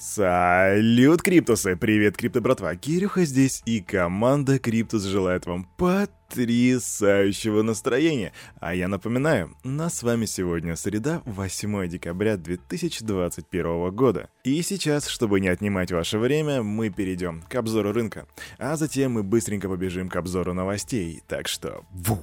Салют, Криптусы! Привет, Крипто братва! Кирюха здесь, и команда Криптус желает вам потрясающего настроения. А я напоминаю, нас с вами сегодня среда, 8 декабря 2021 года. И сейчас, чтобы не отнимать ваше время, мы перейдем к обзору рынка. А затем мы быстренько побежим к обзору новостей. Так что... Ву!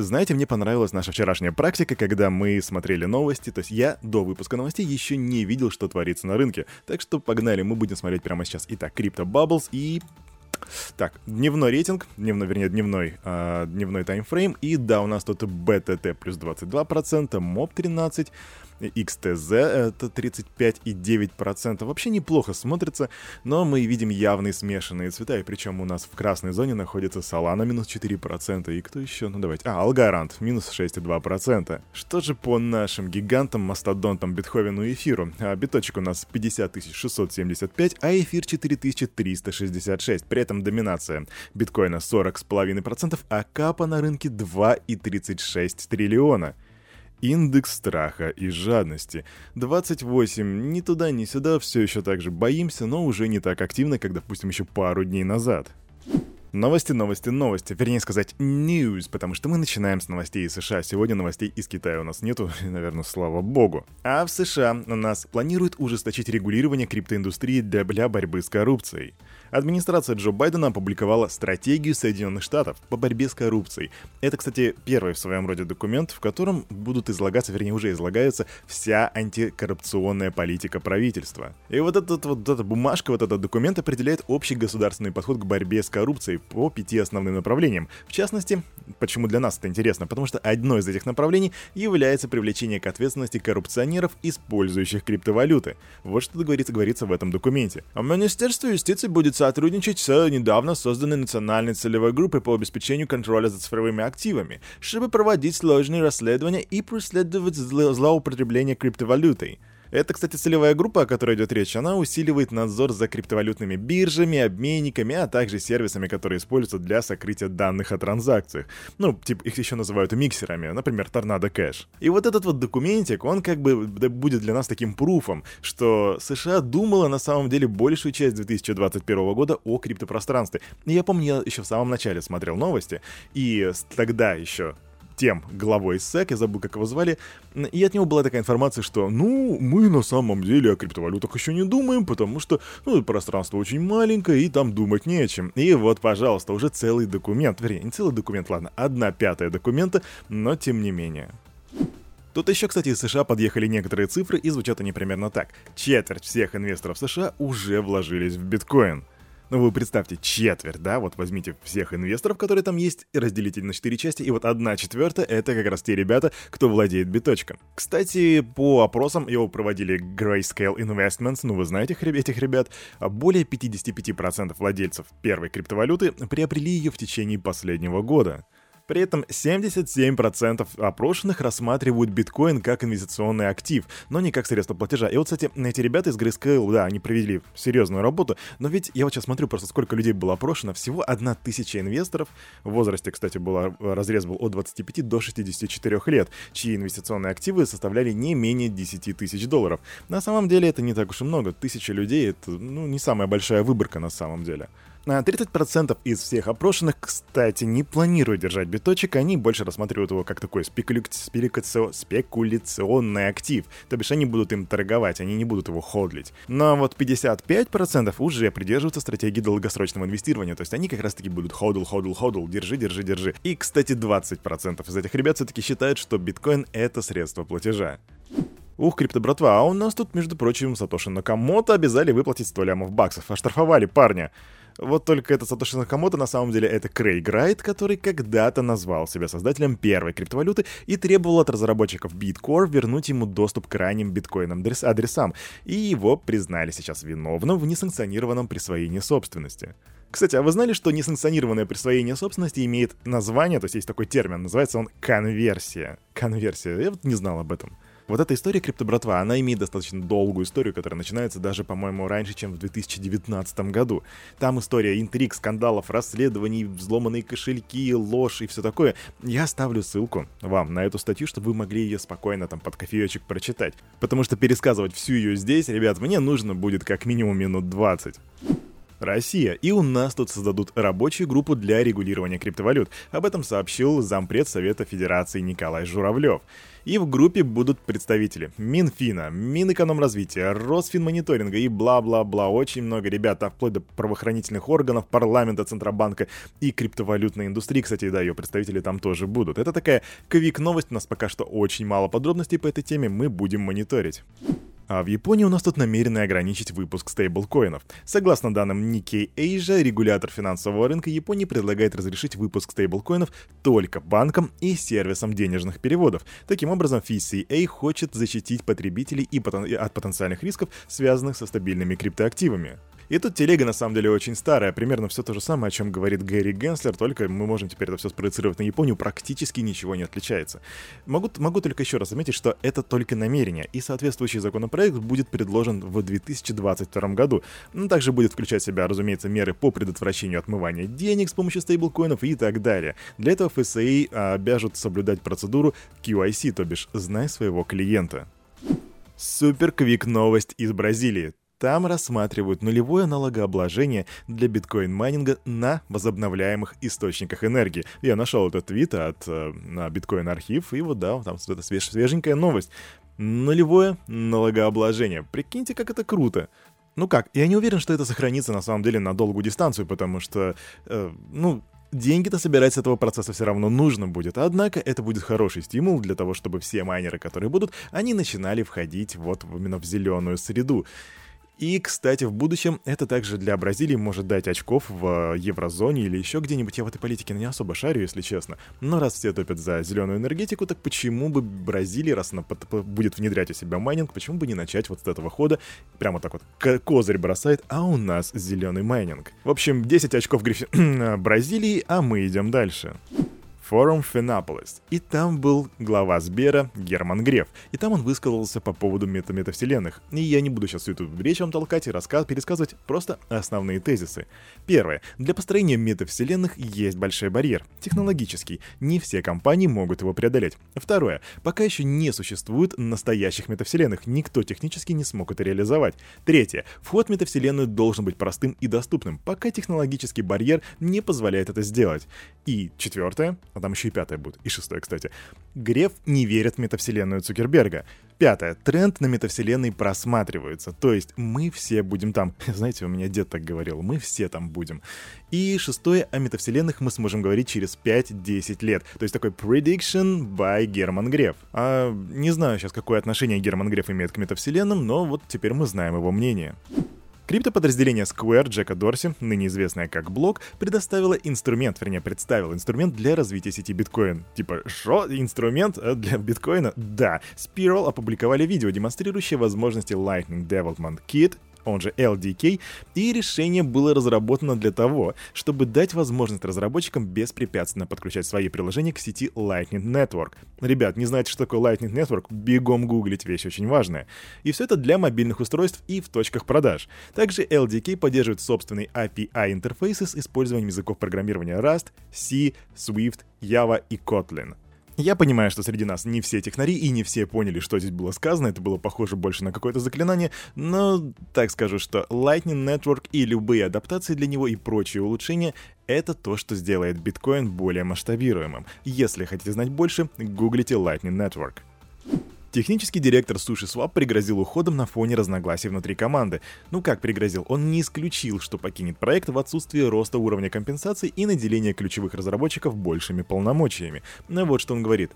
Знаете, мне понравилась наша вчерашняя практика, когда мы смотрели новости, то есть я до выпуска новостей еще не видел, что творится на рынке. Так что погнали, мы будем смотреть прямо сейчас. Итак, Crypto Bubbles и так, дневной рейтинг, дневной, вернее, дневной, э, дневной таймфрейм. И да, у нас тут BTT плюс 22%, MOB 13%, XTZ это 35,9%. Вообще неплохо смотрится, но мы видим явные смешанные цвета, и причем у нас в красной зоне находится Solana минус 4%, и кто еще? Ну давайте. А, Algorand минус 6,2%. Что же по нашим гигантам, мастодонтам, Бетховену и Эфиру? А, биточек у нас 50 675, а Эфир 4366. При этом доминация биткоина 40,5%, а капа на рынке 2,36 триллиона. Индекс страха и жадности. 28. Ни туда, ни сюда, все еще так же боимся, но уже не так активно, как, допустим, еще пару дней назад. Новости, новости, новости. Вернее сказать, news, потому что мы начинаем с новостей из США. Сегодня новостей из Китая у нас нету, наверное, слава богу. А в США у нас планируют ужесточить регулирование криптоиндустрии для, для борьбы с коррупцией. Администрация Джо Байдена опубликовала стратегию Соединенных Штатов по борьбе с коррупцией. Это, кстати, первый в своем роде документ, в котором будут излагаться, вернее, уже излагается вся антикоррупционная политика правительства. И вот, этот, вот эта бумажка, вот этот документ определяет общий государственный подход к борьбе с коррупцией по пяти основным направлениям. В частности, почему для нас это интересно? Потому что одно из этих направлений является привлечение к ответственности коррупционеров, использующих криптовалюты. Вот что говорится, говорится в этом документе. А Министерство юстиции будет сотрудничать с недавно созданной национальной целевой группой по обеспечению контроля за цифровыми активами, чтобы проводить сложные расследования и преследовать зло злоупотребление криптовалютой. Это, кстати, целевая группа, о которой идет речь. Она усиливает надзор за криптовалютными биржами, обменниками, а также сервисами, которые используются для сокрытия данных о транзакциях. Ну, типа, их еще называют миксерами, например, Торнадо Кэш. И вот этот вот документик, он как бы будет для нас таким пруфом, что США думала на самом деле большую часть 2021 года о криптопространстве. И я помню, я еще в самом начале смотрел новости, и тогда еще тем главой СЭК, я забыл, как его звали, и от него была такая информация, что, ну, мы на самом деле о криптовалютах еще не думаем, потому что, ну, пространство очень маленькое, и там думать не о чем. И вот, пожалуйста, уже целый документ, вернее, не целый документ, ладно, одна пятая документа, но тем не менее. Тут еще, кстати, из США подъехали некоторые цифры, и звучат они примерно так. Четверть всех инвесторов США уже вложились в биткоин. Ну вы представьте, четверть, да, вот возьмите всех инвесторов, которые там есть, и разделите на четыре части, и вот одна четвертая — это как раз те ребята, кто владеет биточком. Кстати, по опросам его проводили Grayscale Investments, ну вы знаете этих ребят, более 55% владельцев первой криптовалюты приобрели ее в течение последнего года. При этом 77% опрошенных рассматривают биткоин как инвестиционный актив, но не как средство платежа. И вот, кстати, эти ребята из Grayscale, да, они провели серьезную работу, но ведь я вот сейчас смотрю просто, сколько людей было опрошено, всего одна тысяча инвесторов, в возрасте, кстати, был разрез был от 25 до 64 лет, чьи инвестиционные активы составляли не менее 10 тысяч долларов. На самом деле это не так уж и много, тысяча людей это, ну, не самая большая выборка на самом деле. 30% из всех опрошенных, кстати, не планируют держать биточек, они больше рассматривают его как такой спекуля... спекуля... спекуляционный актив. То бишь они будут им торговать, они не будут его ходлить. Но вот 55% уже придерживаются стратегии долгосрочного инвестирования, то есть они как раз-таки будут ходл, ходл, ходл, держи, держи, держи. И, кстати, 20% из этих ребят все-таки считают, что биткоин — это средство платежа. Ух, крипто братва, а у нас тут, между прочим, Сатоши Накамото обязали выплатить 100 лямов баксов. Оштрафовали парня. Вот только этот Сатоши Накамото на самом деле это Крейг Райт, который когда-то назвал себя создателем первой криптовалюты и требовал от разработчиков Bitcore вернуть ему доступ к ранним биткоинам адресам, и его признали сейчас виновным в несанкционированном присвоении собственности. Кстати, а вы знали, что несанкционированное присвоение собственности имеет название, то есть есть такой термин, называется он конверсия. Конверсия, я вот не знал об этом. Вот эта история криптобратва, она имеет достаточно долгую историю, которая начинается даже, по-моему, раньше, чем в 2019 году. Там история интриг, скандалов, расследований, взломанные кошельки, ложь и все такое. Я оставлю ссылку вам на эту статью, чтобы вы могли ее спокойно там под кофеечек прочитать. Потому что пересказывать всю ее здесь, ребят, мне нужно будет как минимум минут 20. Россия. И у нас тут создадут рабочую группу для регулирования криптовалют. Об этом сообщил зампред Совета Федерации Николай Журавлев. И в группе будут представители Минфина, Минэкономразвития, Росфинмониторинга и бла-бла-бла. Очень много ребят, а вплоть до правоохранительных органов, парламента, Центробанка и криптовалютной индустрии. Кстати, да, ее представители там тоже будут. Это такая квик-новость, у нас пока что очень мало подробностей по этой теме, мы будем мониторить. А в Японии у нас тут намерены ограничить выпуск стейблкоинов. Согласно данным Nikkei Asia, регулятор финансового рынка Японии предлагает разрешить выпуск стейблкоинов только банкам и сервисам денежных переводов. Таким образом, FCA хочет защитить потребителей и от потенциальных рисков, связанных со стабильными криптоактивами. И тут телега на самом деле очень старая, примерно все то же самое, о чем говорит Гэри Генслер, только мы можем теперь это все спроецировать на Японию, практически ничего не отличается. Могу, могу только еще раз заметить, что это только намерение, и соответствующий законопроект будет предложен в 2022 году. Он также будет включать в себя, разумеется, меры по предотвращению отмывания денег с помощью стейблкоинов и так далее. Для этого а, обяжут соблюдать процедуру QIC, то бишь «знай своего клиента». Супер квик новость из Бразилии. Там рассматривают нулевое налогообложение для биткоин-майнинга на возобновляемых источниках энергии. Я нашел этот твит от э, на биткоин-архив, и вот да, там это свеж, свеженькая новость. Нулевое налогообложение. Прикиньте, как это круто. Ну как, я не уверен, что это сохранится на самом деле на долгую дистанцию, потому что, э, ну, Деньги-то собирать с этого процесса все равно нужно будет, однако это будет хороший стимул для того, чтобы все майнеры, которые будут, они начинали входить вот именно в зеленую среду. И, кстати, в будущем это также для Бразилии может дать очков в еврозоне или еще где-нибудь. Я в этой политике не особо шарю, если честно. Но раз все топят за зеленую энергетику, так почему бы Бразилия, раз она будет внедрять у себя майнинг, почему бы не начать вот с этого хода? Прямо так вот козырь бросает, а у нас зеленый майнинг. В общем, 10 очков Гриффи... Бразилии, а мы идем дальше форум Фенополис. И там был глава Сбера Герман Греф. И там он высказался по поводу мета-метавселенных. И я не буду сейчас всю эту речь вам толкать и рассказ, пересказывать, просто основные тезисы. Первое. Для построения метавселенных есть большой барьер. Технологический. Не все компании могут его преодолеть. Второе. Пока еще не существует настоящих метавселенных. Никто технически не смог это реализовать. Третье. Вход в метавселенную должен быть простым и доступным, пока технологический барьер не позволяет это сделать. И четвертое а там еще и пятое будет, и шестое, кстати. Греф не верит в метавселенную Цукерберга. Пятое. Тренд на метавселенной просматривается. То есть мы все будем там. Знаете, у меня дед так говорил. Мы все там будем. И шестое. О метавселенных мы сможем говорить через 5-10 лет. То есть такой prediction by Герман Греф. А, не знаю сейчас, какое отношение Герман Греф имеет к метавселенным, но вот теперь мы знаем его мнение. Криптоподразделение Square Джека Дорси, ныне известное как Блок, предоставило инструмент, вернее, представил инструмент для развития сети биткоин. Типа, что? Инструмент э, для биткоина? Да. Spiral опубликовали видео, демонстрирующее возможности Lightning Development Kit он же LDK, и решение было разработано для того, чтобы дать возможность разработчикам беспрепятственно подключать свои приложения к сети Lightning Network. Ребят, не знаете, что такое Lightning Network? Бегом гуглить, вещь очень важная. И все это для мобильных устройств и в точках продаж. Также LDK поддерживает собственный API-интерфейсы с использованием языков программирования Rust, C, Swift, Java и Kotlin. Я понимаю, что среди нас не все технари и не все поняли, что здесь было сказано, это было похоже больше на какое-то заклинание, но так скажу, что Lightning Network и любые адаптации для него и прочие улучшения — это то, что сделает биткоин более масштабируемым. Если хотите знать больше, гуглите Lightning Network. Технический директор SushiSwap пригрозил уходом на фоне разногласий внутри команды. Ну как пригрозил? Он не исключил, что покинет проект в отсутствие роста уровня компенсации и наделения ключевых разработчиков большими полномочиями. Но вот что он говорит.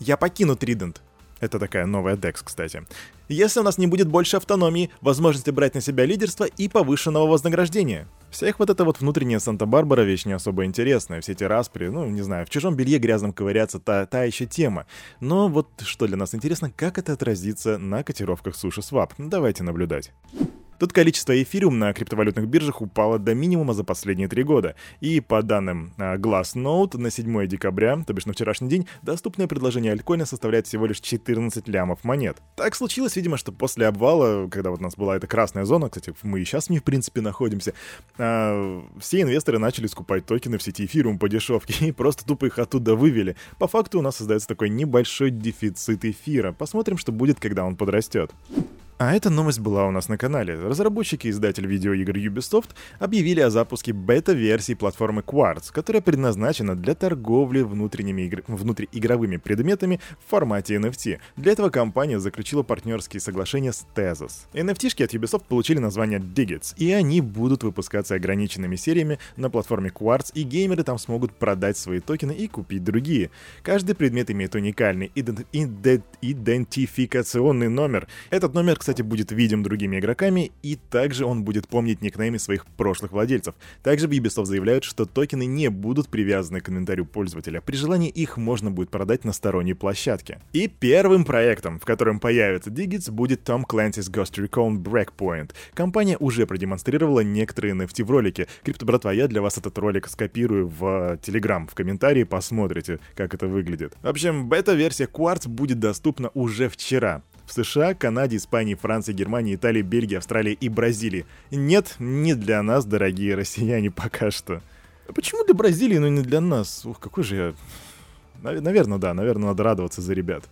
«Я покину Trident. Это такая новая DEX, кстати. Если у нас не будет больше автономии, возможности брать на себя лидерство и повышенного вознаграждения. Всех вот это вот внутренняя Санта-Барбара вещь не особо интересная, все эти распри, ну, не знаю, в чужом белье грязном ковыряться, та, та еще тема. Но вот что для нас интересно, как это отразится на котировках Суши Swap. Давайте наблюдать. Тут количество эфириум на криптовалютных биржах упало до минимума за последние три года. И по данным а, Glassnode, на 7 декабря, то бишь на вчерашний день, доступное предложение альткоина составляет всего лишь 14 лямов монет. Так случилось, видимо, что после обвала, когда вот у нас была эта красная зона, кстати, мы и сейчас в ней, в принципе, находимся, а, все инвесторы начали скупать токены в сети эфириум по дешевке и просто тупо их оттуда вывели. По факту у нас создается такой небольшой дефицит эфира. Посмотрим, что будет, когда он подрастет. А эта новость была у нас на канале. Разработчики и издатель видеоигр Ubisoft объявили о запуске бета-версии платформы Quartz, которая предназначена для торговли внутренними игр... внутриигровыми предметами в формате NFT. Для этого компания заключила партнерские соглашения с Tezos. NFT-шки от Ubisoft получили название Digits, и они будут выпускаться ограниченными сериями на платформе Quartz, и геймеры там смогут продать свои токены и купить другие. Каждый предмет имеет уникальный идент... идент... идентификационный номер. Этот номер, кстати, будет видим другими игроками, и также он будет помнить никнеймы своих прошлых владельцев. Также Ubisoft заявляют, что токены не будут привязаны к инвентарю пользователя. При желании их можно будет продать на сторонней площадке. И первым проектом, в котором появится Digits, будет Tom Clancy's Ghost Recon Breakpoint. Компания уже продемонстрировала некоторые NFT в ролике. Крипто, братва, я для вас этот ролик скопирую в Telegram, в комментарии посмотрите, как это выглядит. В общем, бета-версия Quartz будет доступна уже вчера в США, Канаде, Испании, Франции, Германии, Италии, Бельгии, Австралии и Бразилии. Нет, не для нас, дорогие россияне, пока что. Почему для Бразилии, но не для нас? Ух, какой же я... Наверное, да, наверное, надо радоваться за ребят.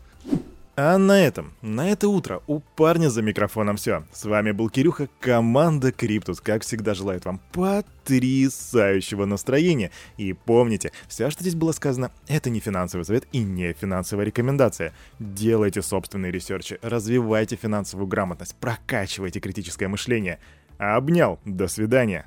А на этом, на это утро у парня за микрофоном все. С вами был Кирюха, команда Криптус. Как всегда желает вам потрясающего настроения. И помните, все, что здесь было сказано, это не финансовый совет и не финансовая рекомендация. Делайте собственные research и, развивайте финансовую грамотность, прокачивайте критическое мышление. Обнял, до свидания.